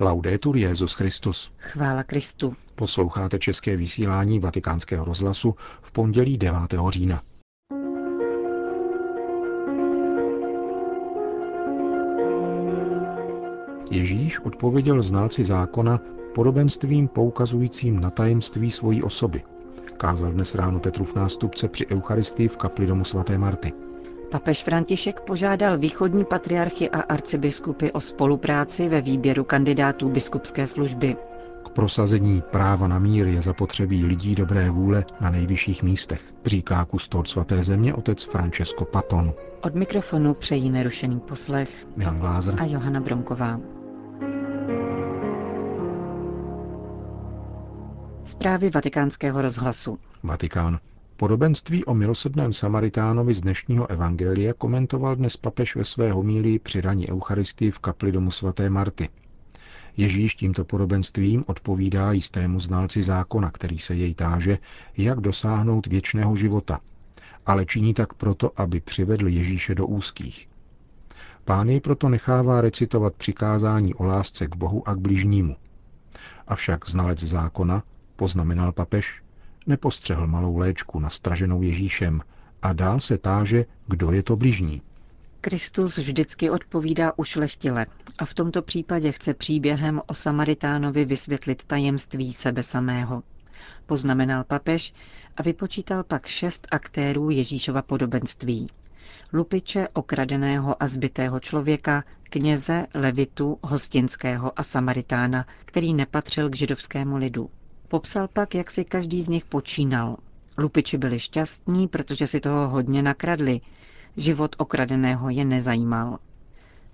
Laudetur Jezus Christus. Chvála Kristu. Posloucháte české vysílání Vatikánského rozhlasu v pondělí 9. října. Ježíš odpověděl znalci zákona podobenstvím poukazujícím na tajemství svojí osoby. Kázal dnes ráno Petrův nástupce při Eucharistii v kapli domu svaté Marty. Papež František požádal východní patriarchy a arcibiskupy o spolupráci ve výběru kandidátů biskupské služby. K prosazení práva na mír je zapotřebí lidí dobré vůle na nejvyšších místech, říká kustód svaté země otec Francesco Paton. Od mikrofonu přejí nerušený poslech Milan Glázer a Johana Bronková. Zprávy vatikánského rozhlasu. Vatikán. Podobenství o milosrdném Samaritánovi z dnešního evangelia komentoval dnes papež ve své homílii při raní Eucharistii v kapli domu svaté Marty. Ježíš tímto podobenstvím odpovídá jistému znalci zákona, který se jej táže, jak dosáhnout věčného života, ale činí tak proto, aby přivedl Ježíše do úzkých. Pán jej proto nechává recitovat přikázání o lásce k Bohu a k bližnímu. Avšak znalec zákona, poznamenal papež, nepostřehl malou léčku nastraženou Ježíšem a dál se táže, kdo je to bližní. Kristus vždycky odpovídá ušlechtile a v tomto případě chce příběhem o Samaritánovi vysvětlit tajemství sebe samého. Poznamenal papež a vypočítal pak šest aktérů Ježíšova podobenství. Lupiče okradeného a zbytého člověka, kněze, levitu, hostinského a Samaritána, který nepatřil k židovskému lidu. Popsal pak, jak si každý z nich počínal. Lupiči byli šťastní, protože si toho hodně nakradli. Život okradeného je nezajímal.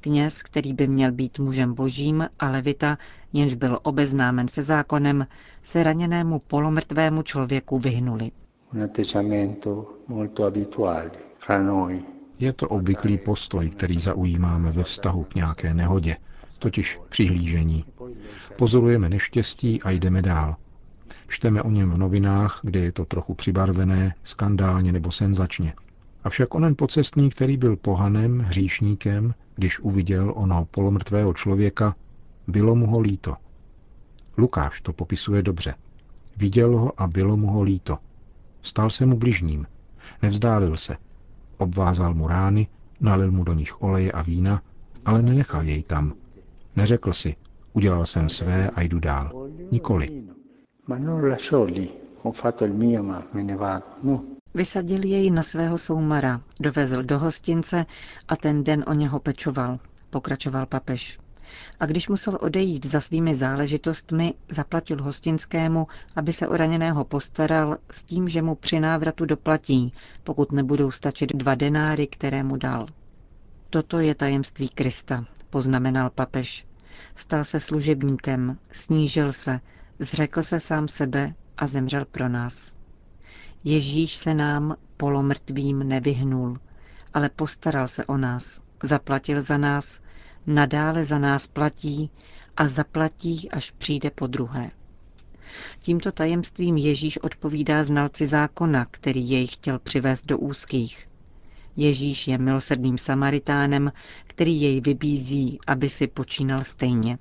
Kněz, který by měl být mužem božím, a levita, jenž byl obeznámen se zákonem, se raněnému polomrtvému člověku vyhnuli. Je to obvyklý postoj, který zaujímáme ve vztahu k nějaké nehodě, totiž přihlížení. Pozorujeme neštěstí a jdeme dál. Čteme o něm v novinách, kde je to trochu přibarvené, skandálně nebo senzačně. Avšak onen pocestný, který byl pohanem, hříšníkem, když uviděl onoho polomrtvého člověka, bylo mu ho líto. Lukáš to popisuje dobře. Viděl ho a bylo mu ho líto. Stal se mu bližním. Nevzdálil se. Obvázal mu rány, nalil mu do nich oleje a vína, ale nenechal jej tam. Neřekl si, udělal jsem své a jdu dál. Nikoli. Vysadil jej na svého soumara, dovezl do hostince a ten den o něho pečoval, pokračoval papež. A když musel odejít za svými záležitostmi, zaplatil hostinskému, aby se o raněného postaral s tím, že mu při návratu doplatí, pokud nebudou stačit dva denáry, které mu dal. Toto je tajemství Krista, poznamenal papež. Stal se služebníkem, snížil se, zřekl se sám sebe a zemřel pro nás. Ježíš se nám, polomrtvým, nevyhnul, ale postaral se o nás, zaplatil za nás, nadále za nás platí a zaplatí, až přijde po druhé. Tímto tajemstvím Ježíš odpovídá znalci zákona, který jej chtěl přivést do úzkých. Ježíš je milosrdným Samaritánem, který jej vybízí, aby si počínal stejně.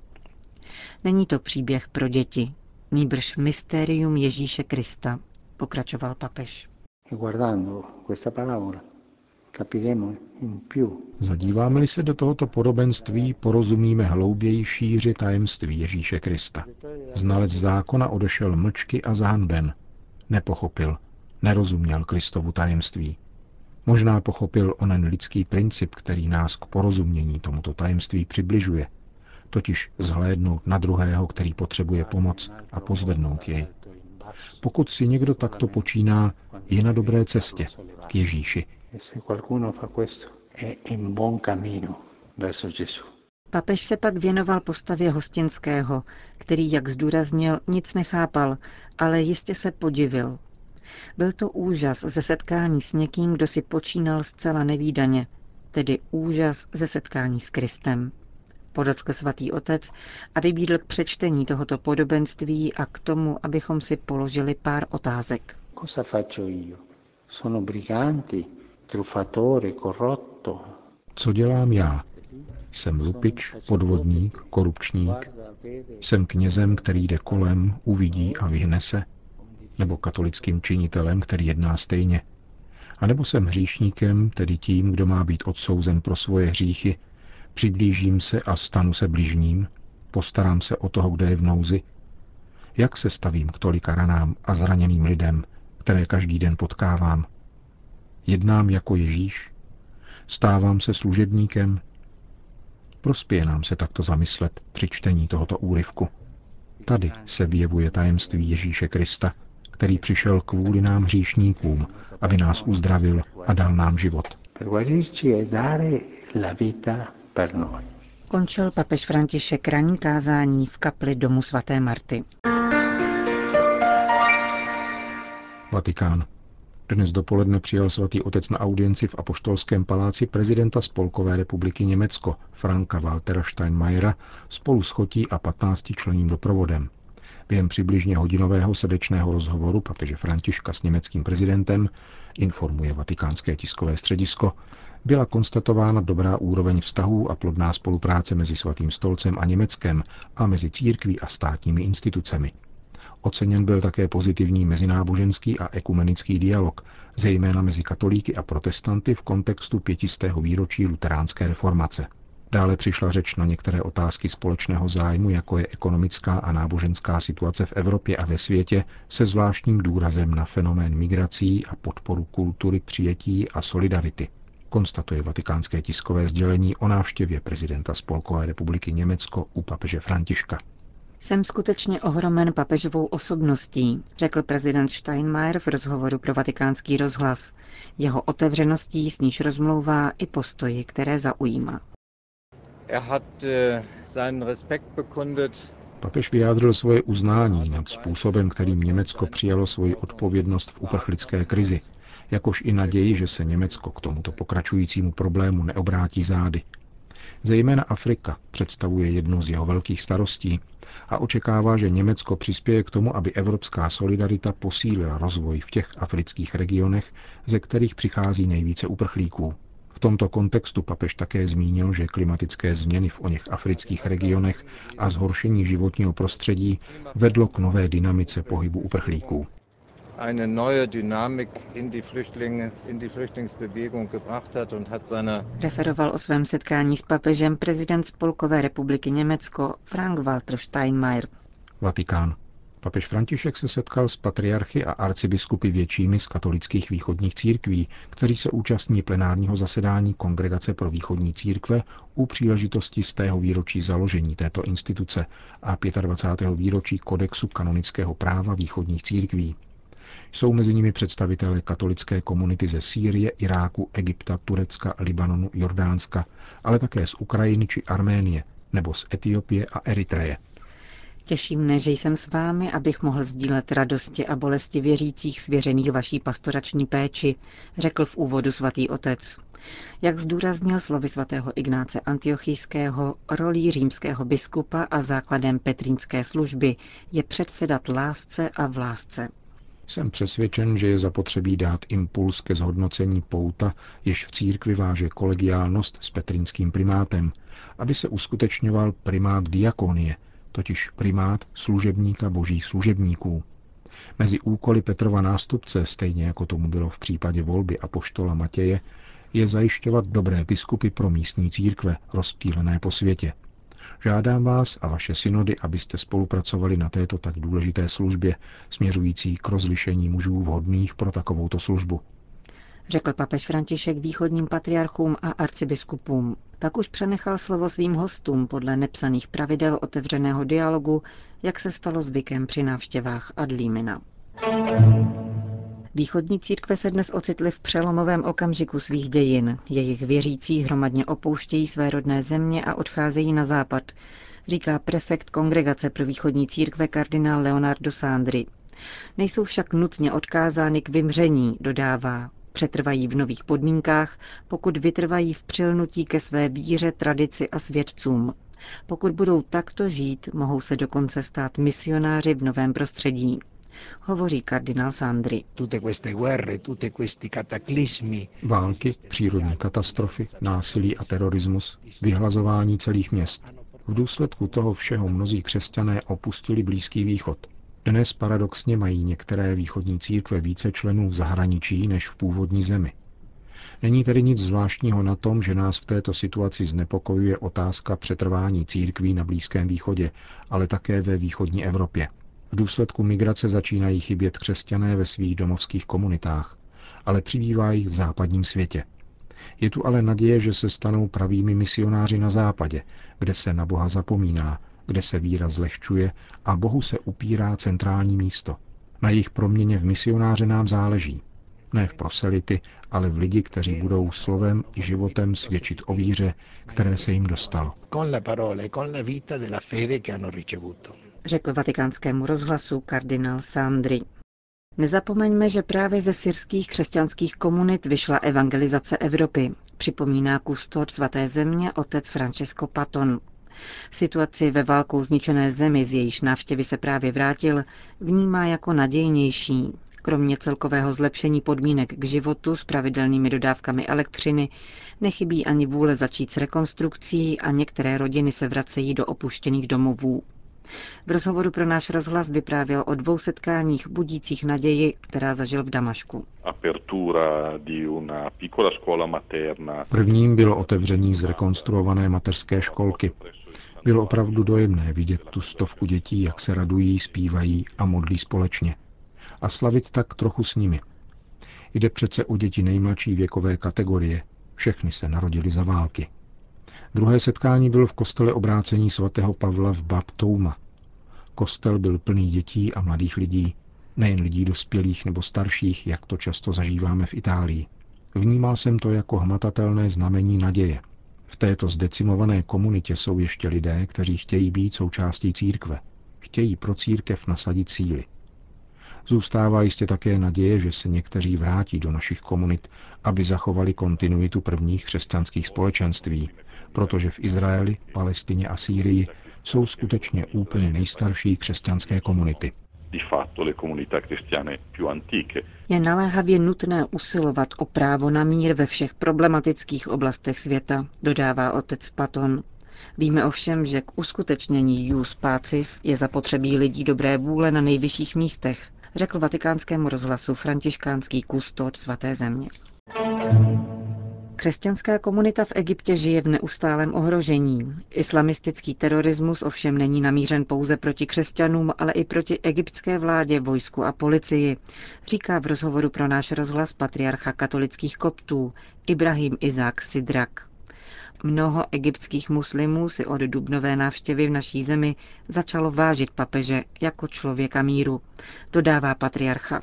Není to příběh pro děti, nýbrž mystérium Ježíše Krista, pokračoval papež. Zadíváme-li se do tohoto podobenství, porozumíme hlouběji šíři tajemství Ježíše Krista. Znalec zákona odešel mlčky a zahanben. Nepochopil, nerozuměl Kristovu tajemství. Možná pochopil onen lidský princip, který nás k porozumění tomuto tajemství přibližuje – totiž zhlédnout na druhého, který potřebuje pomoc a pozvednout jej. Pokud si někdo takto počíná, je na dobré cestě k Ježíši. Papež se pak věnoval postavě hostinského, který, jak zdůraznil, nic nechápal, ale jistě se podivil. Byl to úžas ze setkání s někým, kdo si počínal zcela nevýdaně, tedy úžas ze setkání s Kristem podotkl svatý otec a vybídl k přečtení tohoto podobenství a k tomu, abychom si položili pár otázek. Co dělám já? Jsem lupič, podvodník, korupčník, Jsem knězem, který jde kolem, uvidí a vyhne se? Nebo katolickým činitelem, který jedná stejně? A nebo jsem hříšníkem, tedy tím, kdo má být odsouzen pro svoje hříchy, přiblížím se a stanu se bližním, postarám se o toho, kdo je v nouzi? Jak se stavím k tolika ranám a zraněným lidem, které každý den potkávám? Jednám jako Ježíš? Stávám se služebníkem? Prospěje nám se takto zamyslet při čtení tohoto úryvku. Tady se vyjevuje tajemství Ježíše Krista, který přišel kvůli nám hříšníkům, aby nás uzdravil a dal nám život. Končil papež František ranní kázání v kapli domu svaté Marty. Vatikán. Dnes dopoledne přijal svatý otec na audienci v Apoštolském paláci prezidenta Spolkové republiky Německo Franka Waltera Steinmeiera spolu s chotí a 15 členým doprovodem. Během přibližně hodinového srdečného rozhovoru papeže Františka s německým prezidentem, informuje vatikánské tiskové středisko, byla konstatována dobrá úroveň vztahů a plodná spolupráce mezi Svatým stolcem a Německem a mezi církví a státními institucemi. Oceněn byl také pozitivní mezináboženský a ekumenický dialog, zejména mezi katolíky a protestanty v kontextu pětistého výročí luteránské reformace. Dále přišla řeč na některé otázky společného zájmu, jako je ekonomická a náboženská situace v Evropě a ve světě, se zvláštním důrazem na fenomén migrací a podporu kultury přijetí a solidarity. Konstatuje vatikánské tiskové sdělení o návštěvě prezidenta Spolkové republiky Německo u papeže Františka. Jsem skutečně ohromen papežovou osobností, řekl prezident Steinmeier v rozhovoru pro vatikánský rozhlas. Jeho otevřeností s níž rozmlouvá i postoji, které zaujíma. Er äh, Papež vyjádřil svoje uznání nad způsobem, kterým Německo přijalo svoji odpovědnost v uprchlické krizi, jakož i naději, že se Německo k tomuto pokračujícímu problému neobrátí zády. Zejména Afrika představuje jednu z jeho velkých starostí a očekává, že Německo přispěje k tomu, aby evropská solidarita posílila rozvoj v těch afrických regionech, ze kterých přichází nejvíce uprchlíků. V tomto kontextu papež také zmínil, že klimatické změny v oněch afrických regionech a zhoršení životního prostředí vedlo k nové dynamice pohybu uprchlíků eine neue Dynamik in die, Flüchtlings, in die Flüchtlingsbewegung gebracht hat und hat seine Referoval o svém setkání s papežem prezident Spolkové republiky Německo Frank Walter Steinmeier. Vatikán. Papež František se setkal s patriarchy a arcibiskupy většími z katolických východních církví, kteří se účastní plenárního zasedání Kongregace pro východní církve u příležitosti z tého výročí založení této instituce a 25. výročí kodexu kanonického práva východních církví. Jsou mezi nimi představitelé katolické komunity ze Sýrie, Iráku, Egypta, Turecka, Libanonu, Jordánska, ale také z Ukrajiny či Arménie, nebo z Etiopie a Eritreje. Těší mne, že jsem s vámi, abych mohl sdílet radosti a bolesti věřících svěřených vaší pastorační péči, řekl v úvodu svatý otec. Jak zdůraznil slovy svatého Ignáce Antiochijského, rolí římského biskupa a základem petrínské služby je předsedat lásce a v lásce. Jsem přesvědčen, že je zapotřebí dát impuls ke zhodnocení pouta, jež v církvi váže kolegiálnost s petrínským primátem, aby se uskutečňoval primát diakonie, totiž primát služebníka božích služebníků. Mezi úkoly Petrova nástupce, stejně jako tomu bylo v případě volby apoštola Matěje, je zajišťovat dobré biskupy pro místní církve, rozptýlené po světě – Žádám vás a vaše synody, abyste spolupracovali na této tak důležité službě, směřující k rozlišení mužů vhodných pro takovouto službu. Řekl papež František východním patriarchům a arcibiskupům. Pak už přenechal slovo svým hostům podle nepsaných pravidel otevřeného dialogu, jak se stalo zvykem při návštěvách Adlímina. Východní církve se dnes ocitly v přelomovém okamžiku svých dějin. Jejich věřící hromadně opouštějí své rodné země a odcházejí na západ, říká prefekt Kongregace pro východní církve kardinál Leonardo Sandri. Nejsou však nutně odkázány k vymření, dodává. Přetrvají v nových podmínkách, pokud vytrvají v přilnutí ke své víře, tradici a svědcům. Pokud budou takto žít, mohou se dokonce stát misionáři v novém prostředí hovoří kardinál Sandri. Války, přírodní katastrofy, násilí a terorismus, vyhlazování celých měst. V důsledku toho všeho mnozí křesťané opustili Blízký východ. Dnes paradoxně mají některé východní církve více členů v zahraničí než v původní zemi. Není tedy nic zvláštního na tom, že nás v této situaci znepokojuje otázka přetrvání církví na Blízkém východě, ale také ve východní Evropě. V důsledku migrace začínají chybět křesťané ve svých domovských komunitách, ale přibývá jich v západním světě. Je tu ale naděje, že se stanou pravými misionáři na západě, kde se na Boha zapomíná, kde se víra zlehčuje a Bohu se upírá centrální místo. Na jejich proměně v misionáře nám záleží. Ne v proselity, ale v lidi, kteří budou slovem i životem svědčit o víře, které se jim dostalo. Řekl vatikánskému rozhlasu kardinál Sandri. Nezapomeňme, že právě ze syrských křesťanských komunit vyšla evangelizace Evropy, připomíná kustor svaté země otec Francesco Paton. Situaci ve válkou zničené zemi, z jejíž návštěvy se právě vrátil, vnímá jako nadějnější. Kromě celkového zlepšení podmínek k životu s pravidelnými dodávkami elektřiny nechybí ani vůle začít s rekonstrukcí a některé rodiny se vracejí do opuštěných domovů. V rozhovoru pro náš rozhlas vyprávěl o dvou setkáních budících naději, která zažil v Damašku. Prvním bylo otevření zrekonstruované mateřské školky. Bylo opravdu dojemné vidět tu stovku dětí, jak se radují, zpívají a modlí společně. A slavit tak trochu s nimi. Jde přece o děti nejmladší věkové kategorie. Všechny se narodili za války. Druhé setkání bylo v kostele obrácení svatého Pavla v Baptouma. Kostel byl plný dětí a mladých lidí, nejen lidí dospělých nebo starších, jak to často zažíváme v Itálii. Vnímal jsem to jako hmatatelné znamení naděje. V této zdecimované komunitě jsou ještě lidé, kteří chtějí být součástí církve. Chtějí pro církev nasadit síly. Zůstává jistě také naděje, že se někteří vrátí do našich komunit, aby zachovali kontinuitu prvních křesťanských společenství, protože v Izraeli, Palestině a Sýrii jsou skutečně úplně nejstarší křesťanské komunity. Je naléhavě nutné usilovat o právo na mír ve všech problematických oblastech světa, dodává otec Paton. Víme ovšem, že k uskutečnění Jus Pacis je zapotřebí lidí dobré vůle na nejvyšších místech, řekl vatikánskému rozhlasu františkánský kustot svaté země. Křesťanská komunita v Egyptě žije v neustálém ohrožení. Islamistický terorismus ovšem není namířen pouze proti křesťanům, ale i proti egyptské vládě, vojsku a policii, říká v rozhovoru pro náš rozhlas patriarcha katolických koptů Ibrahim Izák Sidrak. Mnoho egyptských muslimů si od dubnové návštěvy v naší zemi začalo vážit papeže jako člověka míru, dodává patriarcha.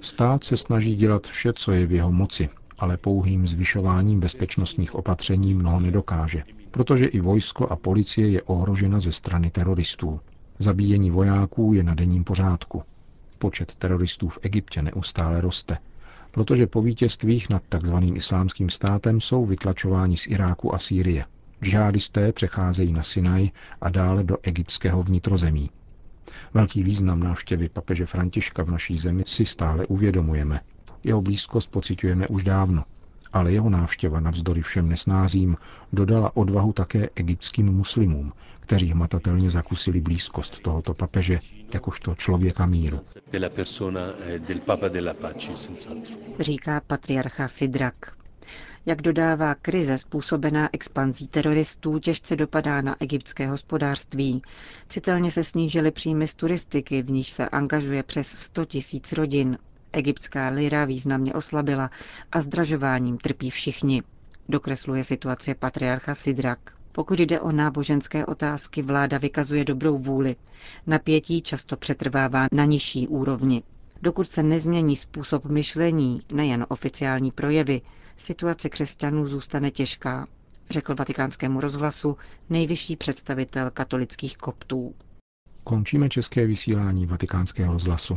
Stát se snaží dělat vše, co je v jeho moci, ale pouhým zvyšováním bezpečnostních opatření mnoho nedokáže, protože i vojsko a policie je ohrožena ze strany teroristů. Zabíjení vojáků je na denním pořádku. Počet teroristů v Egyptě neustále roste protože po vítězstvích nad tzv. islámským státem jsou vytlačováni z Iráku a Sýrie. Džihadisté přecházejí na Sinaj a dále do egyptského vnitrozemí. Velký význam návštěvy papeže Františka v naší zemi si stále uvědomujeme. Jeho blízkost pocitujeme už dávno, ale jeho návštěva navzdory všem nesnázím dodala odvahu také egyptským muslimům, kteří hmatatelně zakusili blízkost tohoto papeže jakožto člověka míru. Říká patriarcha Sidrak. Jak dodává, krize způsobená expanzí teroristů těžce dopadá na egyptské hospodářství. Citelně se snížily příjmy z turistiky, v níž se angažuje přes 100 tisíc rodin. Egyptská lira významně oslabila a zdražováním trpí všichni. Dokresluje situace patriarcha Sidrak. Pokud jde o náboženské otázky, vláda vykazuje dobrou vůli. Napětí často přetrvává na nižší úrovni. Dokud se nezmění způsob myšlení, nejen oficiální projevy, situace křesťanů zůstane těžká, řekl vatikánskému rozhlasu nejvyšší představitel katolických koptů. Končíme české vysílání vatikánského rozhlasu.